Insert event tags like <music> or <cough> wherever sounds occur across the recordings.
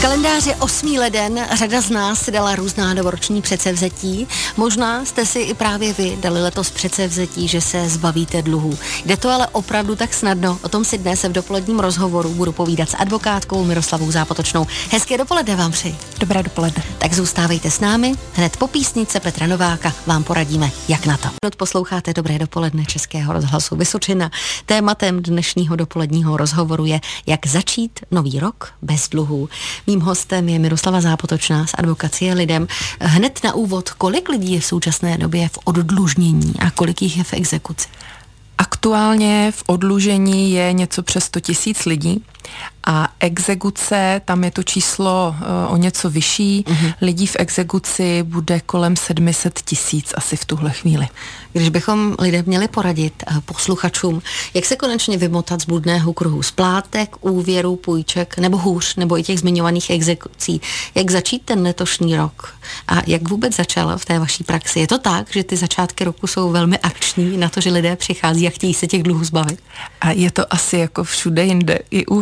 kalendáři 8. leden řada z nás si dala různá novoroční předsevzetí. Možná jste si i právě vy dali letos předsevzetí, že se zbavíte dluhů. Jde to ale opravdu tak snadno. O tom si dnes v dopoledním rozhovoru budu povídat s advokátkou Miroslavou Zápotočnou. Hezké dopoledne vám přeji. Dobré dopoledne. Tak zůstávejte s námi. Hned po písnice Petra Nováka vám poradíme, jak na to. Posloucháte Dobré dopoledne Českého rozhlasu Vysočina. Tématem dnešního dopoledního rozhovoru je, jak začít nový rok bez dluhů. Mým hostem je Miroslava Zápotočná z advokacie lidem. Hned na úvod, kolik lidí je v současné době v oddlužnění a kolik jich je v exekuci? Aktuálně v odlužení je něco přes 100 tisíc lidí a exekuce, tam je to číslo uh, o něco vyšší. Uh-huh. Lidí v exekuci bude kolem 700 tisíc asi v tuhle chvíli. Když bychom lidem měli poradit uh, posluchačům, jak se konečně vymotat z bludného kruhu splátek, úvěru, půjček nebo hůř, nebo i těch zmiňovaných exekucí, jak začít ten letošní rok a jak vůbec začal v té vaší praxi. Je to tak, že ty začátky roku jsou velmi akční na to, že lidé přichází a chtějí se těch dluhů zbavit? A je to asi jako všude jinde. I u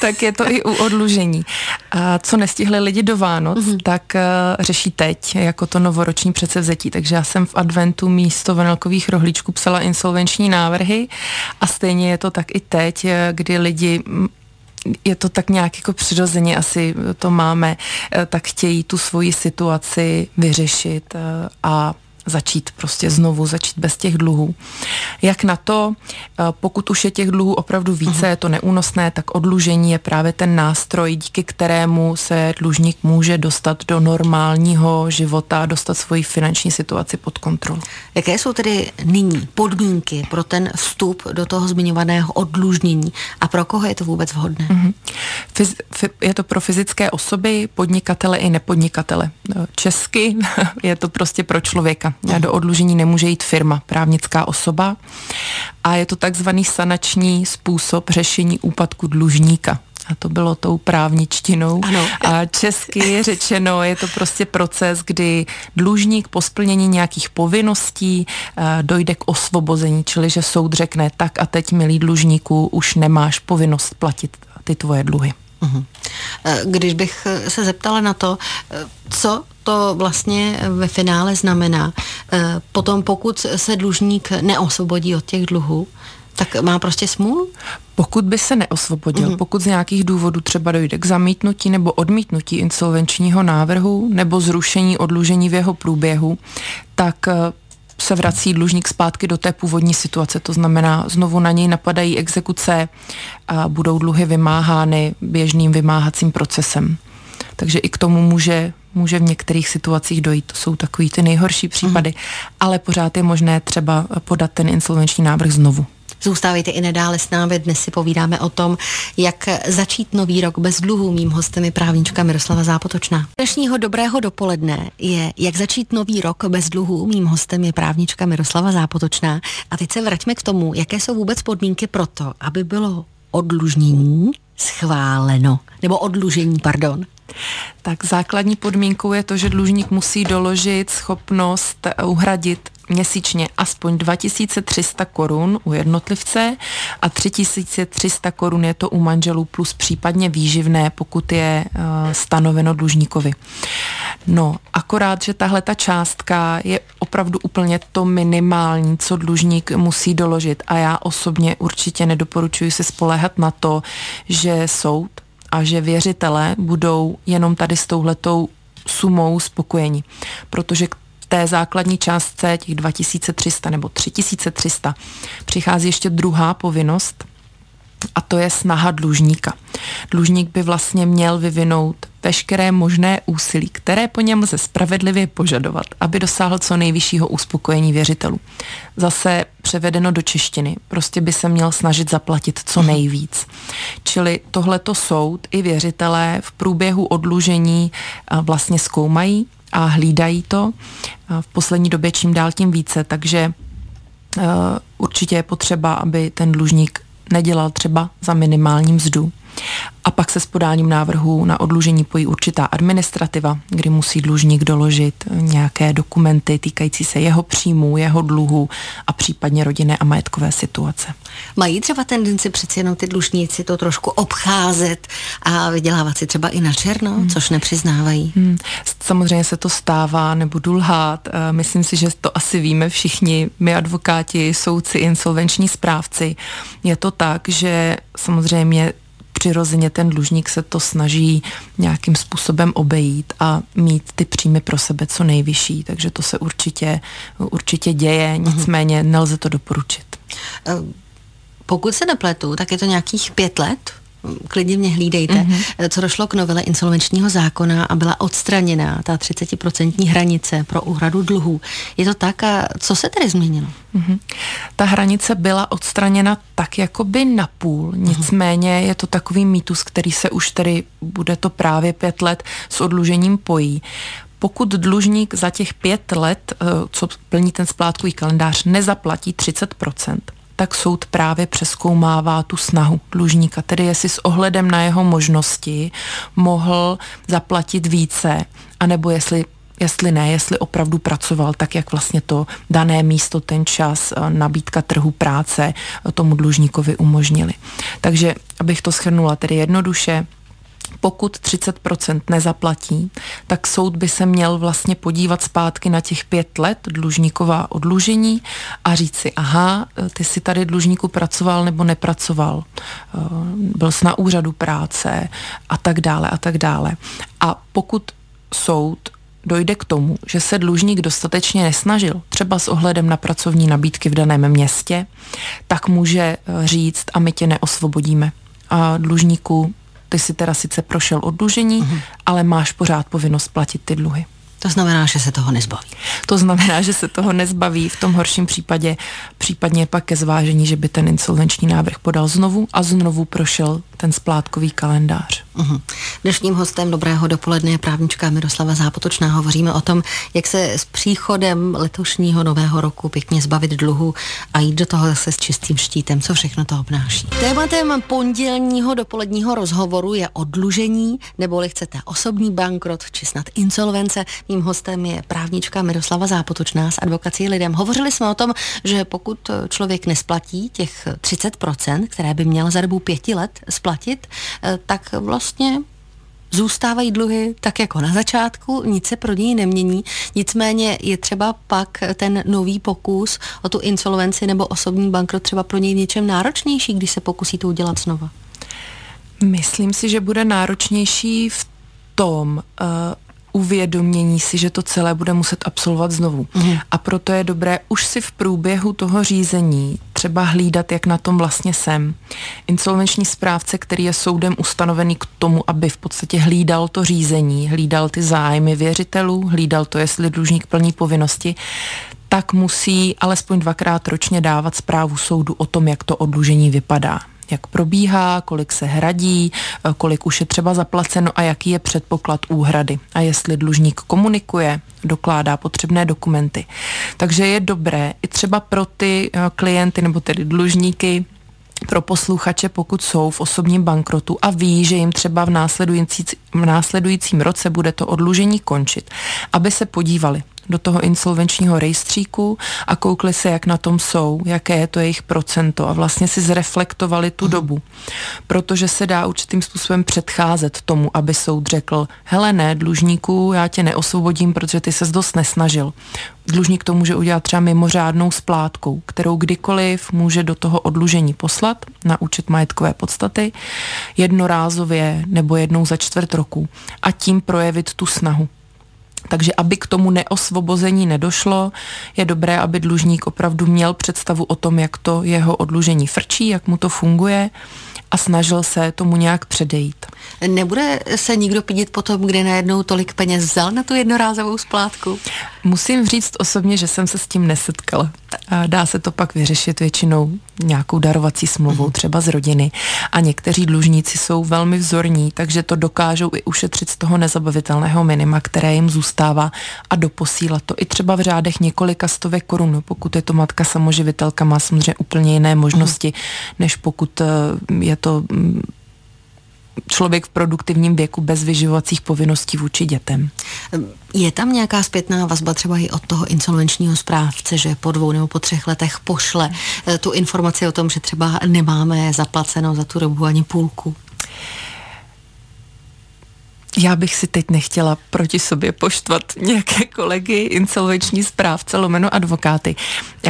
tak je to i u odlužení. A co nestihli lidi do Vánoc, mm-hmm. tak uh, řeší teď, jako to novoroční předsevzetí. Takže já jsem v adventu místo vanilkových rohlíčků psala insolvenční návrhy a stejně je to tak i teď, eh, kdy lidi je to tak nějak jako přirozeně asi to máme, eh, tak chtějí tu svoji situaci vyřešit a začít prostě znovu, začít bez těch dluhů. Jak na to, eh, pokud už je těch dluhů opravdu více, uh-huh. je to neúnosné, tak odlužení je právě ten nástroj, díky kterému se dlužník může dostat do normálního života, dostat svoji finanční situaci pod kontrolu. Jaké jsou tedy nyní podmínky pro ten vstup do toho zmiňovaného odlužnění a pro koho je to vůbec vhodné? Uh-huh. Fyz, je to pro fyzické osoby, podnikatele i nepodnikatele. Česky <laughs> je to prostě pro člověka. Do odlužení nemůže jít firma, právnická osoba a je to takzvaný sanační způsob řešení úpadku dlužníka. A to bylo tou právničtinou. Ano. A česky je řečeno, je to prostě proces, kdy dlužník po splnění nějakých povinností eh, dojde k osvobození, čili že soud řekne, tak a teď, milý dlužníku, už nemáš povinnost platit ty tvoje dluhy. Mhm. Eh, když bych se zeptala na to, eh, co to vlastně ve finále znamená. Eh, potom, pokud se dlužník neosvobodí od těch dluhů, tak má prostě smůlu? Pokud by se neosvobodil, mm-hmm. pokud z nějakých důvodů třeba dojde k zamítnutí nebo odmítnutí insolvenčního návrhu nebo zrušení odlužení v jeho průběhu, tak eh, se vrací dlužník zpátky do té původní situace. To znamená, znovu na něj napadají exekuce a budou dluhy vymáhány běžným vymáhacím procesem. Takže i k tomu může může v některých situacích dojít. To jsou takový ty nejhorší případy, mm. ale pořád je možné třeba podat ten insolvenční návrh znovu. Zůstávejte i nadále s námi. Dnes si povídáme o tom, jak začít nový rok bez dluhů. Mým hostem je právnička Miroslava Zápotočná. Dnešního dobrého dopoledne je jak začít nový rok bez dluhů. Mým hostem je právnička Miroslava Zápotočná. A teď se vraťme k tomu, jaké jsou vůbec podmínky pro to, aby bylo odlužnění schváleno, nebo odlužení, pardon. Tak základní podmínkou je to, že dlužník musí doložit schopnost uhradit měsíčně aspoň 2300 korun u jednotlivce a 3300 korun je to u manželů plus případně výživné, pokud je uh, stanoveno dlužníkovi. No, akorát, že tahle ta částka je opravdu úplně to minimální, co dlužník musí doložit a já osobně určitě nedoporučuji se spoléhat na to, že soud a že věřitelé budou jenom tady s touhletou sumou spokojeni, protože k té základní částce těch 2300 nebo 3300 přichází ještě druhá povinnost a to je snaha dlužníka. Dlužník by vlastně měl vyvinout veškeré možné úsilí, které po něm lze spravedlivě požadovat, aby dosáhl co nejvyššího uspokojení věřitelů. Zase převedeno do češtiny, prostě by se měl snažit zaplatit co nejvíc. Čili tohleto soud i věřitelé v průběhu odlužení vlastně zkoumají a hlídají to v poslední době čím dál tím více, takže určitě je potřeba, aby ten dlužník nedělal třeba za minimální mzdu A pak se s podáním návrhu na odlužení pojí určitá administrativa, kdy musí dlužník doložit nějaké dokumenty týkající se jeho příjmů, jeho dluhu a případně rodinné a majetkové situace. Mají třeba tendenci přeci jenom ty dlužníci to trošku obcházet a vydělávat si třeba i na černo, hmm. což nepřiznávají? Hmm. Samozřejmě se to stává, nebudu lhát. Eh, myslím si, že to asi víme všichni, my advokáti, soudci, insolvenční správci. Je to tak, že samozřejmě přirozeně ten dlužník se to snaží nějakým způsobem obejít a mít ty příjmy pro sebe co nejvyšší, takže to se určitě, určitě děje, mhm. nicméně nelze to doporučit. Eh, pokud se nepletu, tak je to nějakých pět let, klidně mě hlídejte, mm-hmm. co došlo k novele insolvenčního zákona a byla odstraněna ta 30% hranice pro úhradu dluhů. Je to tak a co se tedy změnilo? Mm-hmm. Ta hranice byla odstraněna tak jakoby na půl, mhm. nicméně je to takový mýtus, který se už tedy, bude to právě pět let, s odlužením pojí pokud dlužník za těch pět let, eh, co plní ten splátkový kalendář, nezaplatí 30%, tak soud právě přeskoumává tu snahu dlužníka, tedy jestli s ohledem na jeho možnosti mohl zaplatit více, anebo jestli jestli ne, jestli opravdu pracoval tak, jak vlastně to dané místo, ten čas, eh, nabídka trhu práce eh, tomu dlužníkovi umožnili. Takže, abych to schrnula tedy jednoduše, pokud 30% nezaplatí, tak soud by se měl vlastně podívat zpátky na těch pět let dlužníková odlužení a říct si, aha, ty si tady dlužníku pracoval nebo nepracoval, eh, byl jsi na úřadu práce a tak dále a tak dále. A pokud soud dojde k tomu, že se dlužník dostatečně nesnažil, třeba s ohledem na pracovní nabídky v daném městě, tak může eh, říct a my tě neosvobodíme. A dlužníku ty si teda sice prošel oddlužení, uh-huh. ale máš pořád povinnost platit ty dluhy. To znamená, že se toho nezbaví. To znamená, že se toho nezbaví. V tom horším případě případně pak ke zvážení, že by ten insolvenční návrh podal znovu a znovu prošel ten splátkový kalendář. Uhum. Dnešním hostem Dobrého dopoledne je právnička Miroslava Zápotočná. Hovoříme o tom, jak se s příchodem letošního nového roku pěkně zbavit dluhu a jít do toho zase s čistým štítem, co všechno to obnáší. Tématem pondělního dopoledního rozhovoru je odlužení, nebo chcete osobní bankrot či snad insolvence. Mým hostem je právnička Miroslava Zápotočná s advokací lidem. Hovořili jsme o tom, že pokud člověk nesplatí těch 30%, které by měl za dobu pěti let splatit, eh, tak vlastně zůstávají dluhy tak jako na začátku, nic se pro něj nemění, nicméně je třeba pak ten nový pokus o tu insolvenci nebo osobní bankrot třeba pro něj něčem náročnější, když se pokusí to udělat znova. Myslím si, že bude náročnější v tom, uh, uvědomění si, že to celé bude muset absolvovat znovu. Mm. A proto je dobré už si v průběhu toho řízení třeba hlídat, jak na tom vlastně jsem. Insolvenční správce, který je soudem ustanovený k tomu, aby v podstatě hlídal to řízení, hlídal ty zájmy věřitelů, hlídal to, jestli dlužník plní povinnosti, tak musí alespoň dvakrát ročně dávat zprávu soudu o tom, jak to odlužení vypadá jak probíhá, kolik se hradí, eh, kolik už je třeba zaplaceno a jaký je předpoklad úhrady a jestli dlužník komunikuje, dokládá potřebné dokumenty. Takže je dobré i třeba pro ty eh, klienty nebo tedy dlužníky pro posluchače, pokud jsou v osobním bankrotu a ví, že jim třeba v, následující, v následujícím roce bude to odlužení končit, aby se podívali, do toho insolvenčního rejstříku a koukli se, jak na tom jsou, jaké je to jejich procento a vlastně si zreflektovali tu dobu. Protože se dá určitým způsobem předcházet tomu, aby soud řekl, hele ne, dlužníku, já tě neosvobodím, protože ty se dost nesnažil. Dlužník to může udělat třeba mimořádnou splátkou, kterou kdykoliv může do toho odlužení poslat na účet majetkové podstaty, jednorázově nebo jednou za čtvrt roku a tím projevit tu snahu. Takže aby k tomu neosvobození nedošlo, je dobré, aby dlužník opravdu měl představu o tom, jak to jeho odlužení frčí, jak mu to funguje a snažil se tomu nějak předejít. Nebude se nikdo pídit po tom, kde najednou tolik peněz vzal na tu jednorázovou splátku? Musím říct osobně, že jsem se s tím nesetkala. Dá se to pak vyřešit většinou nějakou darovací smlouvou, mhm. třeba z rodiny. A někteří dlužníci jsou velmi vzorní, takže to dokážou i ušetřit z toho nezabavitelného minima, které jim zůstává a doposílat to i třeba v řádech několika stovek korun. Pokud je to matka samoživitelka, má samozřejmě úplně jiné možnosti, než pokud eh, je to mm, člověk v produktivním věku bez vyživovacích povinností vůči dětem. Je tam nějaká zpětná vazba třeba i od toho insolvenčního správce, že po dvou nebo po třech letech pošle eh, tu informaci o tom, že třeba nemáme zaplaceno za tu dobu ani půlku? Já bych si teď nechtěla proti sobě poštvat nějaké kolegy, insolvenční správce, lomeno advokáty.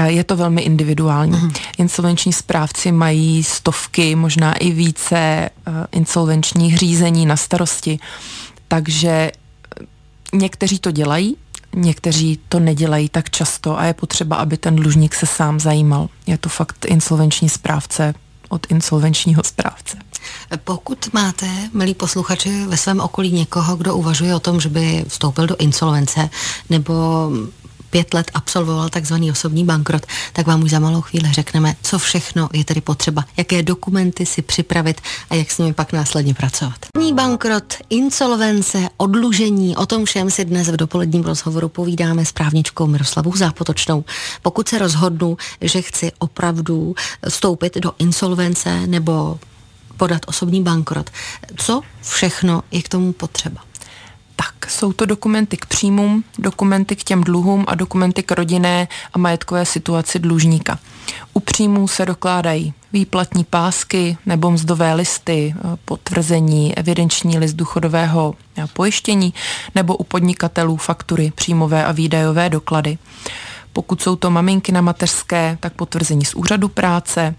Je to velmi individuální. Uh-huh. Insolvenční správci mají stovky, možná i více uh, insolvenčních řízení na starosti, takže eh, někteří to dělají, někteří to nedělají tak často a je potřeba, aby ten dlužník se sám zajímal. Je to fakt insolvenční správce od insolvenčního správce. Pokud máte, milí posluchači, ve svém okolí někoho, kdo uvažuje o tom, že by vstoupil do insolvence nebo pět let absolvoval takzvaný osobní bankrot, tak vám už za malou chvíli řekneme, co všechno je tedy potřeba, jaké dokumenty si připravit a jak s nimi pak následně pracovat. Osobní bankrot, insolvence, odlužení, o tom všem si dnes v dopoledním rozhovoru povídáme s právničkou Miroslavou Zápotočnou. Pokud se rozhodnu, že chci opravdu vstoupit do insolvence nebo podat osobní bankrot. Co všechno je k tomu potřeba? Tak, jsou to dokumenty k příjmům, dokumenty k těm dluhům a dokumenty k rodinné a majetkové situaci dlužníka. U příjmů se dokládají výplatní pásky nebo mzdové listy, potvrzení, evidenční list důchodového pojištění nebo u podnikatelů faktury, příjmové a výdajové doklady. Pokud jsou to maminky na mateřské, tak potvrzení z úřadu práce,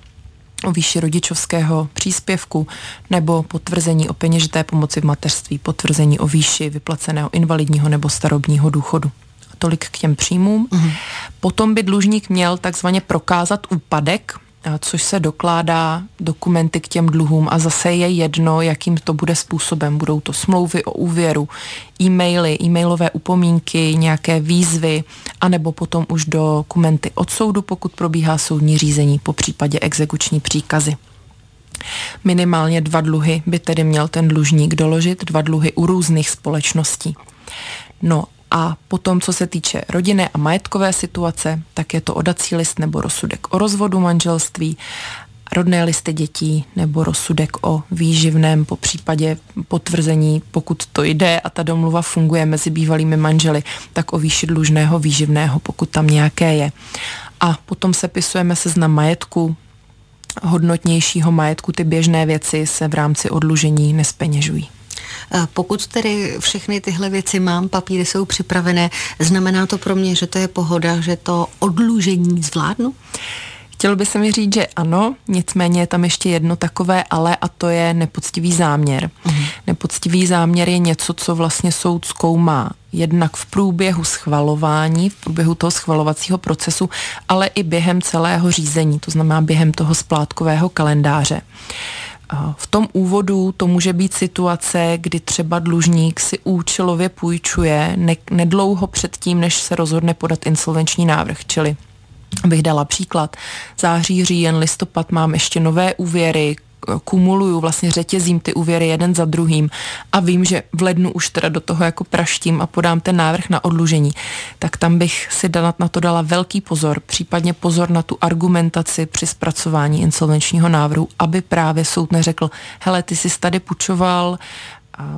o výši rodičovského příspěvku nebo potvrzení o peněžité pomoci v mateřství, potvrzení o výši vyplaceného invalidního nebo starobního důchodu. Tolik k těm příjmům. Uh-huh. Potom by dlužník měl takzvaně prokázat úpadek což se dokládá dokumenty k těm dluhům a zase je jedno, jakým to bude způsobem. Budou to smlouvy o úvěru, e-maily, e-mailové upomínky, nějaké výzvy, anebo potom už dokumenty od soudu, pokud probíhá soudní řízení, po případě exekuční příkazy. Minimálně dva dluhy by tedy měl ten dlužník doložit, dva dluhy u různých společností. No a potom, co se týče rodinné a majetkové situace, tak je to odací list nebo rozsudek o rozvodu manželství, rodné listy dětí nebo rozsudek o výživném, po případě potvrzení, pokud to jde a ta domluva funguje mezi bývalými manželi, tak o výši dlužného výživného, pokud tam nějaké je. A potom sepisujeme seznam majetku, hodnotnějšího majetku, ty běžné věci se v rámci odlužení nespeněžují. Pokud tedy všechny tyhle věci mám, papíry jsou připravené, znamená to pro mě, že to je pohoda, že to odlužení zvládnu? Chtěl by se mi říct, že ano, nicméně je tam ještě jedno takové ale a to je nepoctivý záměr. Uh-huh. Nepoctivý záměr je něco, co vlastně soud zkoumá jednak v průběhu schvalování, v průběhu toho schvalovacího procesu, ale i během celého řízení, to znamená během toho splátkového kalendáře. V tom úvodu to může být situace, kdy třeba dlužník si účelově půjčuje ne, nedlouho předtím, než se rozhodne podat insolvenční návrh, čili Abych dala příklad, září, říjen, listopad mám ještě nové úvěry, kumuluju, vlastně řetězím ty úvěry jeden za druhým a vím, že v lednu už teda do toho jako praštím a podám ten návrh na odlužení, tak tam bych si na to dala velký pozor, případně pozor na tu argumentaci při zpracování insolvenčního návrhu, aby právě soud neřekl, hele, ty jsi tady půjčoval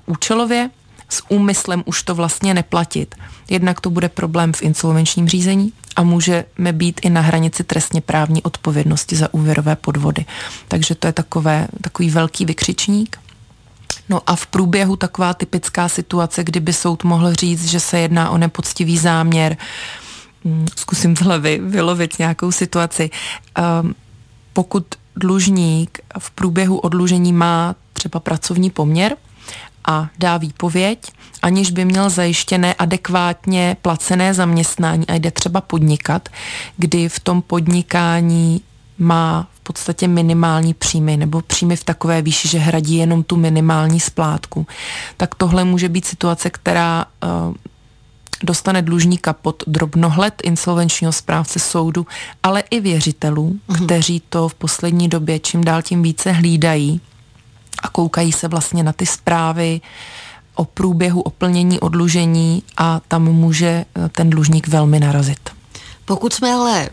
účelově, s úmyslem už to vlastně neplatit. Jednak to bude problém v insolvenčním řízení a můžeme být i na hranici trestně právní odpovědnosti za úvěrové podvody. Takže to je takové, takový velký vykřičník. No a v průběhu taková typická situace, kdyby soud mohl říct, že se jedná o nepoctivý záměr, mm, zkusím z hlavy vylovit nějakou situaci. Um, pokud dlužník v průběhu odlužení má třeba pracovní poměr, a dá výpověď, aniž by měl zajištěné adekvátně placené zaměstnání. A jde třeba podnikat, kdy v tom podnikání má v podstatě minimální příjmy nebo příjmy v takové výši, že hradí jenom tu minimální splátku, tak tohle může být situace, která uh, dostane dlužníka pod drobnohled insolvenčního správce soudu, ale i věřitelů, mm-hmm. kteří to v poslední době čím dál tím více hlídají a koukají se vlastně na ty zprávy o průběhu oplnění odlužení a tam může eh, ten dlužník velmi narazit. Pokud jsme ale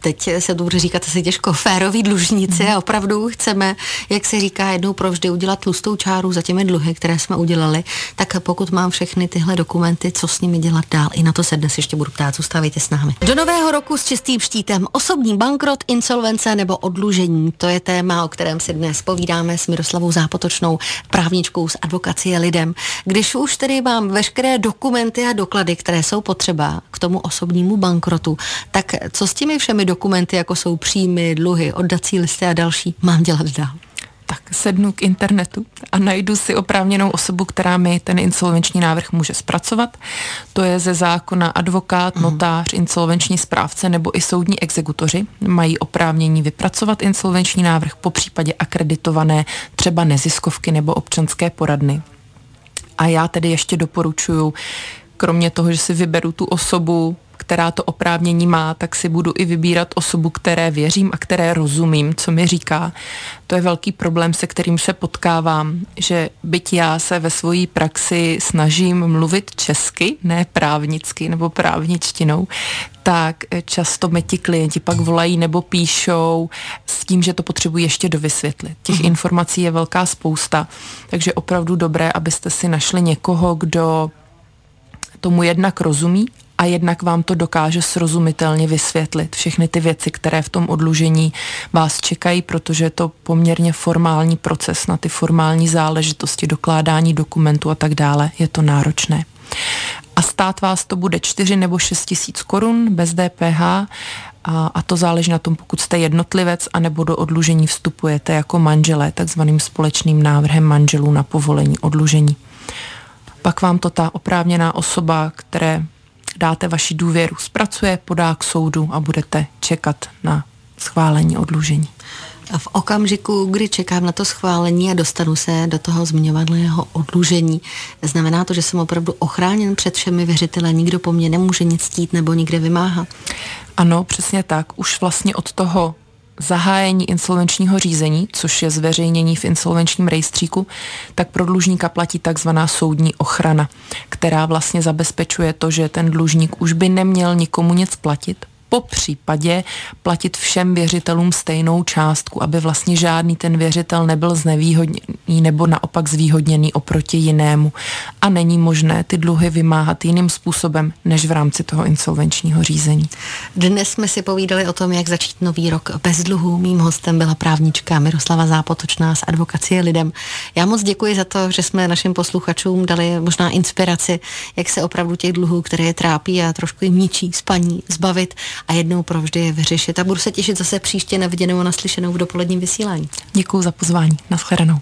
teď se to bude říkat asi těžko, féroví dlužníci a opravdu chceme, jak se říká, jednou provždy udělat tlustou čáru za těmi dluhy, které jsme udělali, tak pokud mám všechny tyhle dokumenty, co s nimi dělat dál, i na to se dnes ještě budu ptát, zůstávejte s námi. Do nového roku s čistým štítem. Osobní bankrot, insolvence nebo odlužení, to je téma, o kterém si dnes povídáme s Miroslavou Zápotočnou, právničkou z advokacie lidem. Když už tedy mám veškeré dokumenty a doklady, které jsou potřeba k tomu osobnímu bankrotu, tak co s těmi všemi dokumenty, jako jsou příjmy, dluhy, oddací listy a další, mám dělat dál? tak sednu k internetu a najdu si oprávněnou osobu, která mi ten insolvenční návrh může zpracovat. To je ze zákona advokát, mhm. notář, insolvenční správce nebo i soudní exekutoři. Mají oprávnění vypracovat insolvenční návrh, po případě akreditované třeba neziskovky nebo občanské poradny. A já tedy ještě doporučuji, kromě toho, že si vyberu tu osobu, která to oprávnění má, tak si budu i vybírat osobu, které věřím a které rozumím, co mi říká. To je velký problém, se kterým se potkávám, že byť já se ve své praxi snažím mluvit česky, ne právnicky nebo právničtinou, tak často mi ti klienti pak volají nebo píšou s tím, že to potřebují ještě dovysvětlit. Těch uh-huh. informací je velká spousta, takže opravdu dobré, abyste si našli někoho, kdo tomu jednak rozumí a jednak vám to dokáže srozumitelně vysvětlit všechny ty věci, které v tom odlužení vás čekají, protože je to poměrně formální proces na ty formální záležitosti, dokládání dokumentů a tak dále. Je to náročné. A stát vás to bude 4 nebo 6 tisíc korun bez DPH a, a to záleží na tom, pokud jste jednotlivec a nebo do odlužení vstupujete jako manželé, takzvaným společným návrhem manželů na povolení odlužení. Pak vám to ta oprávněná osoba, které dáte vaši důvěru, zpracuje, podá k soudu a budete čekat na schválení odlužení. A v okamžiku, kdy čekám na to schválení a dostanu se do toho zmiňovaného odlužení, znamená to, že jsem opravdu ochráněn před všemi věřiteli, nikdo po mně nemůže nic stít nebo nikde vymáhat? Ano, přesně tak. Už vlastně od toho zahájení insolvenčního řízení, což je zveřejnění v insolvenčním rejstříku, tak pro dlužníka platí takzvaná soudní ochrana, která vlastně zabezpečuje to, že ten dlužník už by neměl nikomu nic platit, po případě platit všem věřitelům stejnou částku, aby vlastně žádný ten věřitel nebyl znevýhodněný nebo naopak zvýhodněný oproti jinému. A není možné ty dluhy vymáhat jiným způsobem, než v rámci toho insolvenčního řízení. Dnes jsme si povídali o tom, jak začít nový rok bez dluhů. Mým hostem byla právnička Miroslava Zápotočná z advokacie lidem. Já moc děkuji za to, že jsme našim posluchačům dali možná inspiraci, jak se opravdu těch dluhů, které je trápí a trošku jim ničí spaní, zbavit a jednou provždy je vyřešit. A budu se těšit zase příště na viděnou a naslyšenou v dopoledním vysílání. Děkuji za pozvání. Naschledanou.